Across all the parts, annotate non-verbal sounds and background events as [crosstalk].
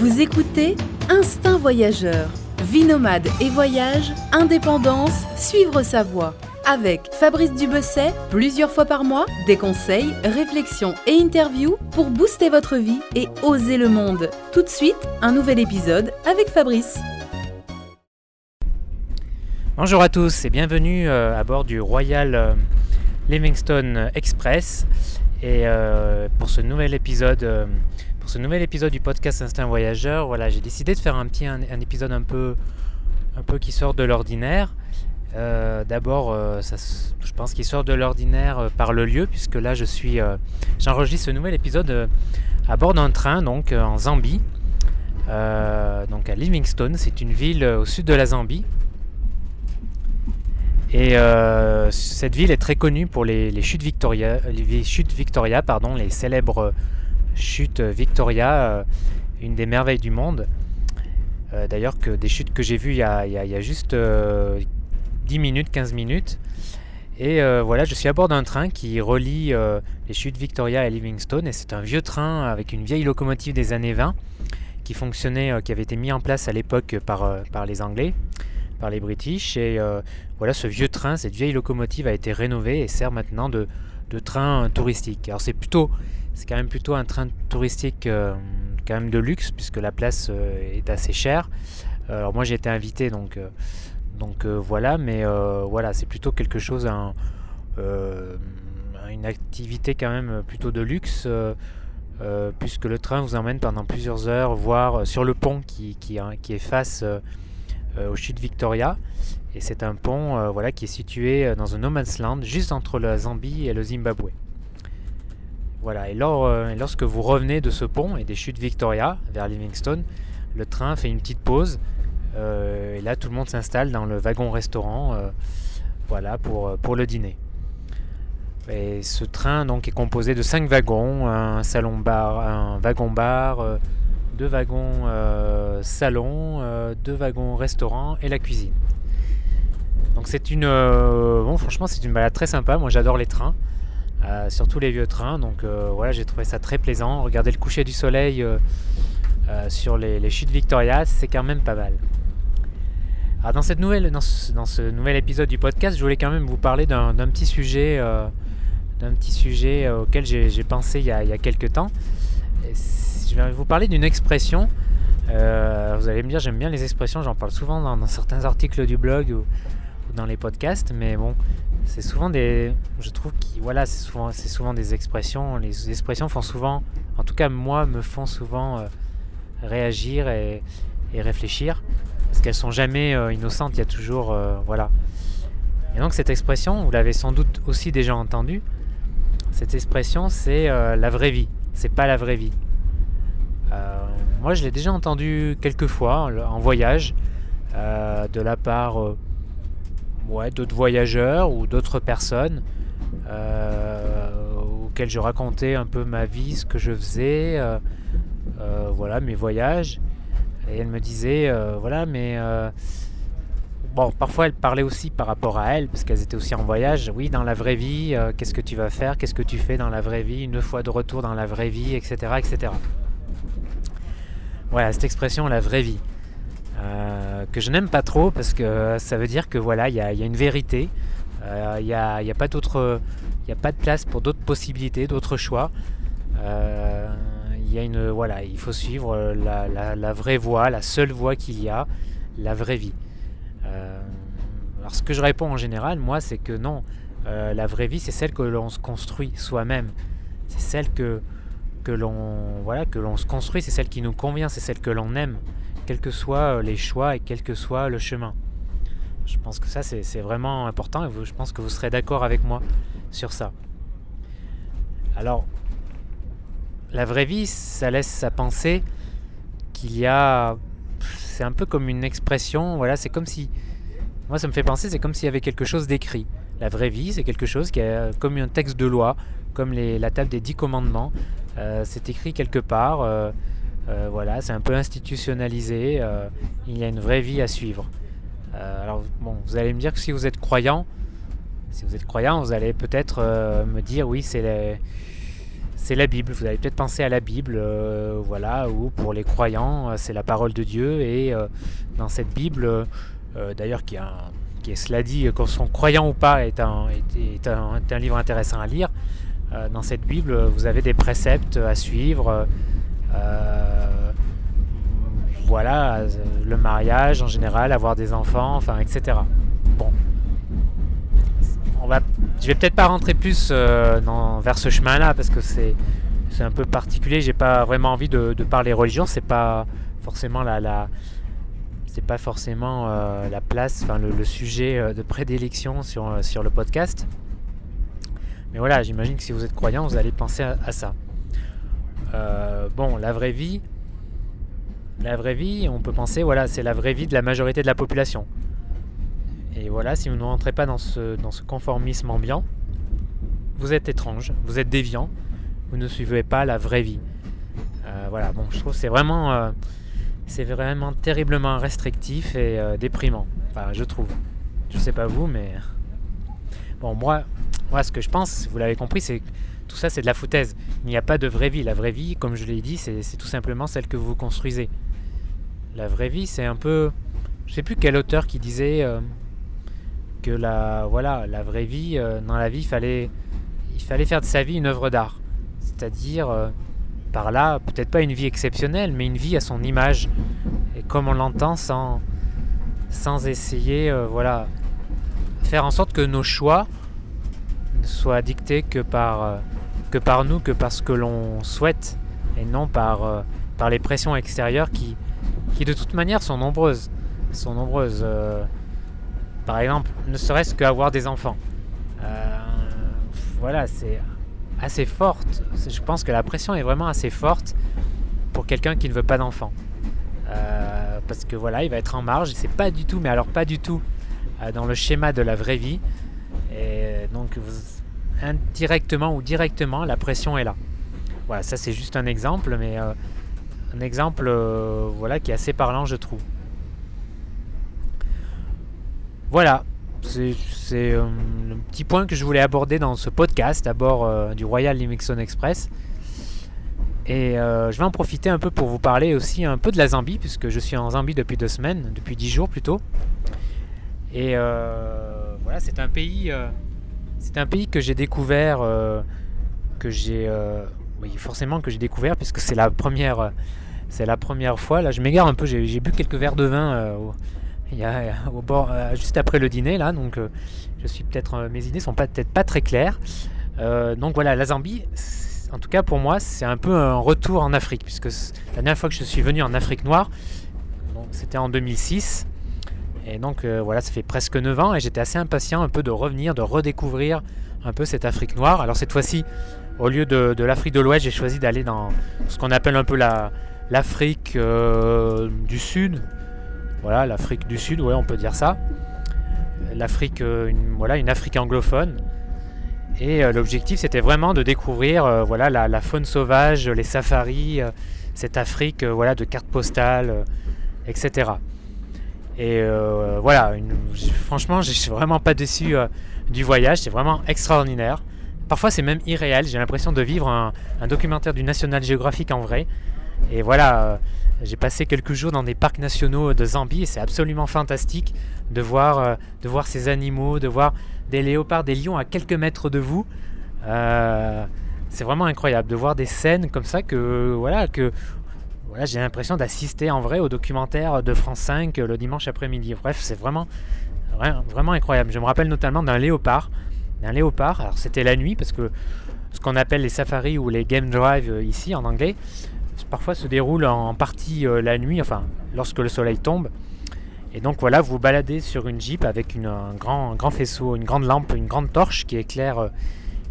Vous écoutez Instinct Voyageur. Vie nomade et voyage, indépendance, suivre sa voie. Avec Fabrice Dubesset, plusieurs fois par mois, des conseils, réflexions et interviews pour booster votre vie et oser le monde. Tout de suite, un nouvel épisode avec Fabrice. Bonjour à tous et bienvenue euh, à bord du Royal euh, Livingstone Express. Et euh, pour ce nouvel épisode, pour ce nouvel épisode du podcast Instinct Voyageur, voilà, j'ai décidé de faire un petit un, épisode un peu, un peu qui sort de l'ordinaire. D'abord, je pense qu'il sort de l'ordinaire par le lieu, puisque là, je suis, j'enregistre ce nouvel épisode à bord d'un train, donc en Zambie, donc à Livingstone. C'est une ville au sud de la Zambie. Et euh, cette ville est très connue pour les, chutes Victoria, les chutes Victoria, pardon, les célèbres chutes Victoria, euh, une des merveilles du monde. Euh, d'ailleurs, que des chutes que j'ai vues il y, a, juste 10 minutes, 15 minutes. Et voilà, je suis à bord d'un train qui relie les chutes Victoria et Livingstone. Et c'est un vieux train avec une vieille locomotive des années 20 qui fonctionnait, qui avait été mis en place à l'époque par, par les Anglais par les British. Et euh, voilà, ce vieux train, cette vieille locomotive a été rénovée et sert maintenant de, train touristique. Alors c'est plutôt, c'est quand même plutôt un train touristique euh, quand même de luxe puisque la place euh, est assez chère. Alors moi j'ai été invité donc donc voilà, mais voilà c'est plutôt quelque chose, un, une activité quand même plutôt de luxe. puisque le train vous emmène pendant plusieurs heures, voire sur le pont qui, qui, qui est face euh, au chute Victoria. Et c'est un pont euh, voilà, qui est situé euh, dans un no man's land, juste entre la Zambie et le Zimbabwe. Voilà, et, lorsque vous revenez de ce pont et des chutes Victoria vers Livingstone, le train fait une petite pause. et là, tout le monde s'installe dans le wagon-restaurant voilà, pour, pour le dîner. Et ce train donc, est composé de 5 wagons, un salon-bar, un wagon-bar, deux wagons euh, salon, euh, deux wagons restaurant et la cuisine. Donc c'est une, euh, bon franchement c'est une balade très sympa. Moi j'adore les trains, surtout les vieux trains. Donc voilà j'ai trouvé ça très plaisant. Regarder le coucher du soleil sur les, chutes Victoria, c'est quand même pas mal. Alors dans ce, nouvel épisode du podcast, je voulais quand même vous parler d'un petit sujet, d'un petit sujet auquel j'ai pensé il y, a, il y a quelques temps je vais vous parler d'une expression. Euh, vous allez me dire, j'aime bien les expressions, j'en parle souvent dans, certains articles du blog ou, dans les podcasts, mais bon, c'est souvent des. Je trouve que c'est souvent, souvent des expressions. Les expressions font souvent, en tout cas, moi, me font souvent euh, réagir et, réfléchir, parce qu'elles sont jamais euh, innocentes, il y a toujours. voilà. Et donc, cette expression, vous l'avez sans doute aussi déjà entendue, cette expression, c'est la vraie vie, c'est pas la vraie vie. Euh, moi, je l'ai déjà entendu quelques fois en voyage euh, de la part euh, ouais, d'autres voyageurs ou d'autres personnes auxquelles je racontais un peu ma vie, ce que je faisais, voilà, mes voyages. Et elle me disait, voilà, mais bon, parfois elle parlait aussi par rapport à elle, parce qu'elles étaient aussi en voyage. Oui, dans la vraie vie, qu'est-ce que tu vas faire? Qu'est-ce que tu fais dans la vraie vie? Une fois de retour dans la vraie vie, etc., etc. Voilà, cette expression, la vraie vie. Euh, que je n'aime pas trop parce que ça veut dire que voilà, il y, a une vérité, euh, il n'y a, y a, pas a pas de place pour d'autres possibilités, d'autres choix. Euh, il y a une, voilà, il faut suivre la, vraie voie, la seule voie qu'il y a, la vraie vie. Alors ce que je réponds en général, moi, c'est que non, la vraie vie, c'est celle que l'on se construit soi-même. C'est celle que que l'on voilà, se construit, c'est celle qui nous convient, c'est celle que l'on aime, quels que soient euh, les choix et quel que soit le chemin. Je pense que ça c'est vraiment important et je pense que vous serez d'accord avec moi sur ça. Alors, la vraie vie, ça laisse à penser qu'il y a... C'est un peu comme une expression, voilà, c'est comme si... Moi ça me fait penser, c'est comme s'il y avait quelque chose d'écrit. La vraie vie, c'est quelque chose qui est comme un texte de loi, comme les, la table des dix commandements. Euh, c'est écrit quelque part. Euh, euh, voilà, c'est un peu institutionnalisé. il y a une vraie vie à suivre. alors bon, vous allez me dire que si vous êtes croyant, si vous êtes croyant, vous allez peut-être me dire oui, c'est c'est la Bible. Vous avez peut-être pensé à la Bible, euh, voilà, ou pour les croyants, c'est la parole de Dieu. Et dans cette Bible, d'ailleurs, qui, qui est, cela dit, qu'on soit croyant ou pas, est un, un, livre intéressant à lire. dans cette Bible, vous avez des préceptes à suivre. voilà, le mariage en général, avoir des enfants, enfin, etc. Bon, on va, je vais peut-être pas rentrer plus euh, vers ce chemin-là parce que c'est, un peu particulier. J'ai pas vraiment envie de, parler religion. C'est pas forcément la, c'est pas forcément euh, la place, enfin le, sujet euh, de prédilection sur, sur le podcast. Mais voilà, j'imagine que si vous êtes croyant, vous allez penser à, ça. bon, la vraie vie, la vraie vie, on peut penser, voilà, c'est la vraie vie de la majorité de la population. Et voilà, si vous ne rentrez pas dans ce, dans ce conformisme ambiant, vous êtes étrange, vous êtes déviant, vous ne suivez pas la vraie vie. Euh, voilà, bon, je trouve c'est vraiment, euh, c'est vraiment terriblement restrictif et euh, déprimant. Enfin, je trouve. Je sais pas vous, mais bon, moi, moi, ce que je pense, vous l'avez compris, c'est que tout ça, c'est de la foutaise. Il n'y a pas de vraie vie. La vraie vie, comme je l'ai dit, c'est tout simplement celle que vous construisez. La vraie vie, c'est un peu, je sais plus quel auteur qui disait que la, voilà, la vraie vie, euh, dans la vie, il fallait, faire de sa vie une œuvre d'art. C'est-à-dire, euh, par là, peut-être pas une vie exceptionnelle, mais une vie à son image. Et comme on l'entend, sans, essayer, euh, voilà, faire en sorte que nos choix ne soient dictés que par, nous, que par ce que l'on souhaite, et non par, les pressions extérieures qui, de toute manière. Sont nombreuses. Par exemple, ne serait-ce qu'avoir des enfants. Euh, voilà, c'est assez forte. Je pense que la pression est vraiment assez forte pour quelqu'un qui ne veut pas d'enfants. Euh, parce que voilà, il va être en marge. C'est pas du tout, mais alors pas du tout, euh, dans le schéma de la vraie vie. Et donc, indirectement ou directement, la pression est là. Voilà, ça c'est juste un exemple, mais un exemple voilà, qui est assez parlant, je trouve. Voilà, c'est euh, le petit point que je voulais aborder dans ce podcast à bord euh, du Royal Limixon Express. Et euh, je vais en profiter un peu pour vous parler aussi un peu de la Zambie, puisque je suis en Zambie depuis deux semaines, depuis dix jours plutôt. Et voilà, c'est un pays, un pays que j'ai découvert, que j'ai, oui, forcément que j'ai découvert, puisque c'est la première, la première fois. Là, je m'égare un peu, j'ai bu quelques verres de vin euh, juste après le dîner là, donc euh, je suis peut-être euh, mes idées sont peut-être pas très claires. donc voilà, la Zambie, en tout cas pour moi, c'est un peu un retour en Afrique, puisque la dernière fois que je suis venu en Afrique noire, c'était en 2006. Et donc voilà, ça fait presque 9 ans et j'étais assez impatient un peu de revenir, de redécouvrir un peu cette Afrique noire. Alors cette fois-ci, au lieu de l'Afrique de l'Ouest, j'ai choisi d'aller dans ce qu'on appelle un peu l'Afrique du Sud, voilà, l'Afrique du Sud, ouais, on peut dire ça. L'Afrique, euh, une, voilà, une Afrique anglophone. Et euh, l'objectif, c'était vraiment de découvrir euh, voilà, la, faune sauvage, les safaris, cette Afrique voilà, de cartes postales, etc. Et voilà, franchement, je suis vraiment pas déçu du voyage, c'est vraiment extraordinaire. Parfois, c'est même irréel, j'ai l'impression de vivre un, un, documentaire du National Geographic en vrai. Et voilà, j'ai passé quelques jours dans des parcs nationaux de Zambie et c'est absolument fantastique de voir, euh, de voir ces animaux, de voir des léopards, des lions à quelques mètres de vous. Euh, c'est vraiment incroyable de voir des scènes comme ça que voilà que voilà, j'ai l'impression d'assister en vrai au documentaire de France 5 le dimanche après-midi. Bref, c'est vraiment, vraiment incroyable. Je me rappelle notamment d'un léopard. D'un léopard, alors c'était la nuit parce que ce qu'on appelle les safaris ou les game drive euh, ici en anglais, parfois se déroule en partie euh, la nuit, enfin lorsque le soleil tombe. Et donc voilà, vous baladez sur une jeep avec un, grand, grand faisceau, une grande lampe, une grande torche qui éclaire, euh,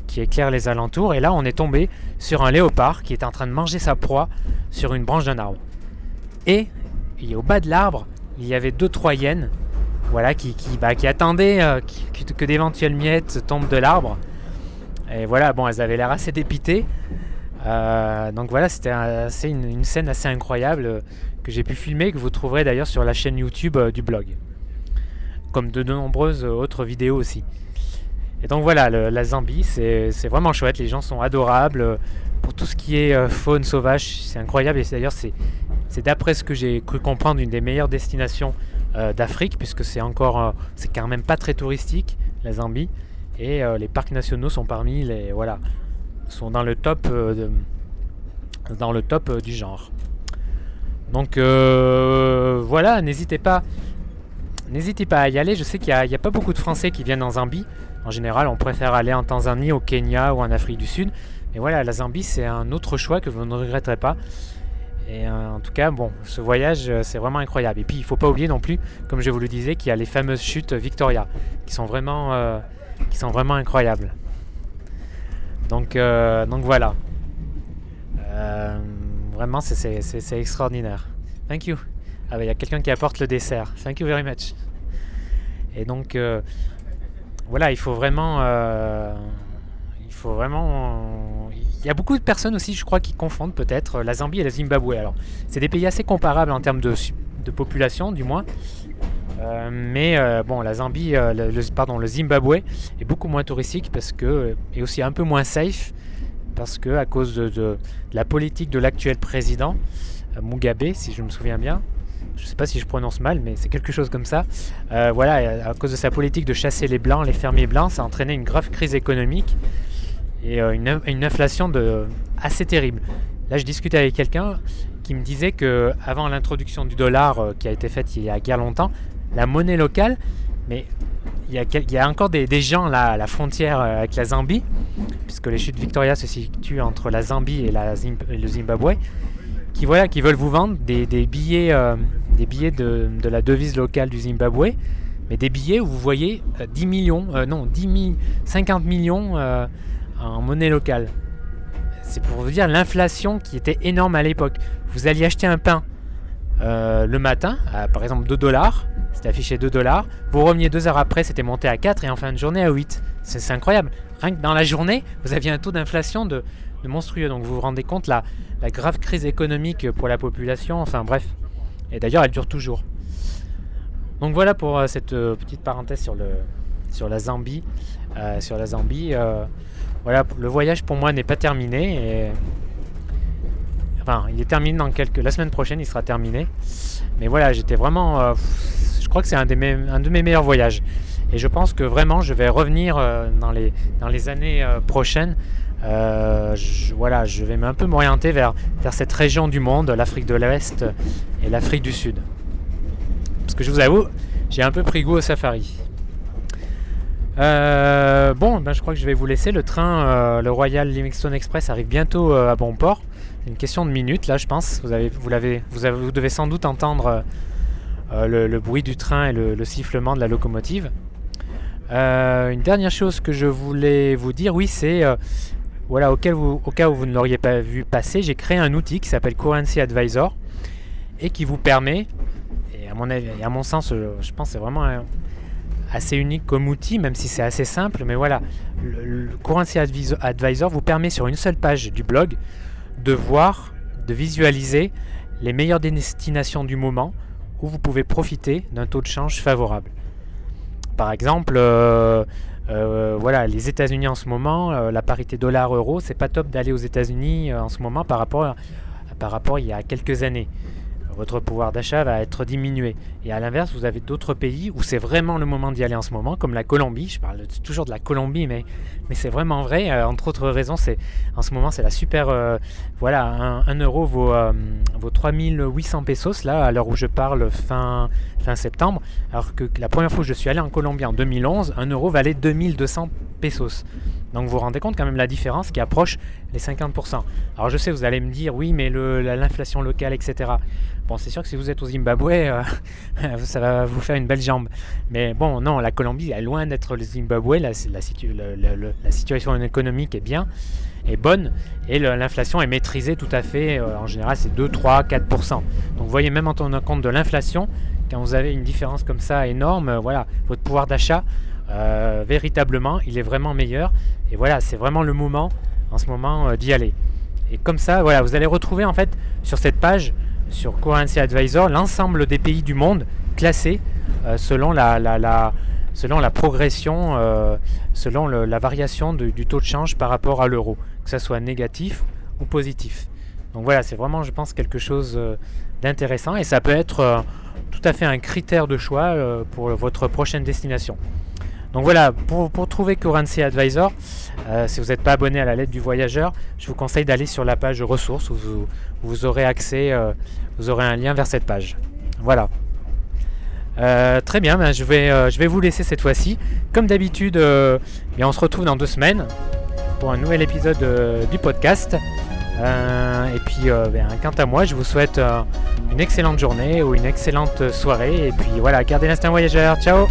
qui éclaire les alentours. Et là, on est tombé sur un léopard qui est en train de manger sa proie sur une branche d'un arbre. Et, au bas de l'arbre, il y avait deux trois voilà, qui, qui, bah, qui attendaient euh, que d'éventuelles miettes tombent de l'arbre. Et voilà, bon, elles avaient l'air assez dépitées. Euh, donc voilà, c'était une, scène assez incroyable euh, que j'ai pu filmer, que vous trouverez d'ailleurs sur la chaîne YouTube euh, du blog. Comme de, nombreuses autres vidéos aussi. Et donc voilà, la Zambie, c'est vraiment chouette, les gens sont adorables. pour tout ce qui est faune sauvage, c'est incroyable. Et d'ailleurs, c'est, d'après ce que j'ai cru comprendre une des meilleures destinations d'Afrique, puisque c'est encore, c'est quand même pas très touristique, la Zambie. Et les parcs nationaux sont parmi les, voilà, sont dans le top, dans le top du genre. Donc voilà, n'hésitez pas N'hésitez pas à y aller. Je sais qu'il n'y a, pas beaucoup de Français qui viennent en Zambie. En général, on préfère aller en Tanzanie, au Kenya ou en Afrique du Sud. Mais voilà, la Zambie, c'est un autre choix que vous ne regretterez pas. Et euh, en tout cas, bon, ce voyage, euh, c'est vraiment incroyable. Et puis, il ne faut pas oublier non plus, comme je vous le disais, qu'il y a les fameuses chutes Victoria, qui sont vraiment, euh, qui sont vraiment incroyables. Donc, donc voilà. vraiment, c'est extraordinaire. Thank you. Ah bah il y a quelqu'un qui apporte le dessert. Thank you very much. Et donc euh, voilà, il faut vraiment, euh, il faut vraiment. Il y a beaucoup de personnes aussi, je crois, qui confondent peut-être la Zambie et le Zimbabwe. Alors, c'est des pays assez comparables en termes de, de population, du moins. Euh, mais bon, la Zambie, le, pardon, le Zimbabwe est beaucoup moins touristique parce que et aussi un peu moins safe parce que à cause de, la politique de l'actuel président Mugabe, si je me souviens bien, je ne sais pas si je prononce mal, mais c'est quelque chose comme ça. Euh, voilà, à cause de sa politique de chasser les blancs, les fermiers blancs, ça a entraîné une grave crise économique et euh, une, inflation de, assez terrible. Là, je discutais avec quelqu'un qui me disait que avant l'introduction du dollar, euh, qui a été faite il y a guère longtemps, la monnaie locale, mais il y a, encore des, gens là à la frontière avec la Zambie, puisque les chutes Victoria se situent entre la Zambie et, le Zimbabwe qui, voilà, qui veulent vous vendre des, billets, euh, des billets de, la devise locale du Zimbabwe, mais des billets où vous voyez 10 euh, millions, euh, non, 10 50 millions en monnaie locale. C'est pour vous dire l'inflation qui était énorme à l'époque. Vous alliez acheter un pain le matin, par exemple 2 dollars, c'était affiché 2 dollars. Vous reveniez 2 heures après, c'était monté à 4 et en fin de journée à 8. C'est incroyable. Rien que dans la journée, vous aviez un taux d'inflation de, monstrueux. Donc vous vous rendez compte la, la grave crise économique pour la population. Enfin bref. Et d'ailleurs, elle dure toujours. Donc voilà pour euh, cette euh, petite parenthèse sur, le, sur la Zambie. Euh, sur la Zambie. voilà, le voyage pour moi n'est pas terminé. Enfin, il est terminé dans quelques. La semaine prochaine, il sera terminé. Mais voilà, j'étais vraiment. Je crois que c'est un, un de mes meilleurs voyages. Et je pense que vraiment, je vais revenir dans, les, dans les années prochaines euh, je, voilà, je vais un peu m'orienter vers, vers cette région du monde, l'Afrique de l'Ouest et l'Afrique du Sud. Parce que je vous avoue, j'ai un peu pris goût au safari. Euh, bon, ben je crois que je vais vous laisser. Le train, euh, le Royal Livingstone Express arrive bientôt à bon port. Une question de minutes, là, je pense. Vous, avez, vous, vous devez sans doute entendre le, bruit du train et le, le sifflement de la locomotive. une dernière chose que je voulais vous dire, oui, c'est voilà, au cas, où, vous ne l'auriez pas vu passer, j'ai créé un outil qui s'appelle Currency Advisor et qui vous permet, et à mon, avis, à mon sens, je pense que c'est vraiment assez unique comme outil, même si c'est assez simple, mais voilà, le, Currency Advisor vous permet sur une seule page du blog de voir, de visualiser les meilleures destinations du moment où vous pouvez profiter d'un taux de change favorable. Par exemple, euh, euh, voilà, les États-Unis en ce moment, euh, la parité dollar-euro, c'est pas top d'aller aux États-Unis en ce moment par rapport, par rapport il y a quelques années votre pouvoir d'achat va être diminué. Et à l'inverse, vous avez d'autres pays où c'est vraiment le moment d'y aller en ce moment, comme la Colombie. Je parle toujours de la Colombie, mais, c'est vraiment vrai. Euh, entre autres raisons, c'est en ce moment, c'est la super. Euh, voilà, 1 euro vaut, euh, vaut 3800 pesos, là, à l'heure où je parle, fin, septembre. Alors que la première fois que je suis allé en Colombie en 2011, 1 euro valait 2200 pesos. Donc vous vous rendez compte quand même la différence qui approche les 50%. Alors je sais, vous allez me dire, oui, mais l'inflation locale, etc. Bon, c'est sûr que si vous êtes au Zimbabwe, euh, [laughs] ça va vous faire une belle jambe. Mais bon, non, la Colombie est loin d'être le Zimbabwe. La, situation économique est bien, est bonne, et l'inflation est maîtrisée tout à fait. Euh, en général, c'est 2, 3, 4%. Donc vous voyez, même en tenant compte de l'inflation, quand vous avez une différence comme ça énorme, euh, voilà, votre pouvoir d'achat, véritablement, il est vraiment meilleur. Et voilà, c'est vraiment le moment en ce moment d'y aller. Et comme ça, voilà, vous allez retrouver en fait sur cette page sur Currency Advisor l'ensemble des pays du monde classés euh, selon, la, selon la progression, euh, selon la variation du taux de change par rapport à l'euro, que ce soit négatif ou positif. Donc voilà, c'est vraiment, je pense, quelque chose d'intéressant et ça peut être tout à fait un critère de choix pour votre prochaine destination. Donc voilà, pour, trouver Currency Advisor, euh, si vous n'êtes pas abonné à la lettre du voyageur, je vous conseille d'aller sur la page ressources où vous, aurez accès, euh, vous aurez un lien vers cette page. Voilà. Euh, très bien, ben, je, vais, je vais vous laisser cette fois-ci. Comme d'habitude, on se retrouve dans deux semaines pour un nouvel épisode du podcast. et puis, ben, quant à moi, je vous souhaite une excellente journée ou une excellente soirée. Et puis voilà, gardez l'instinct voyageur. Ciao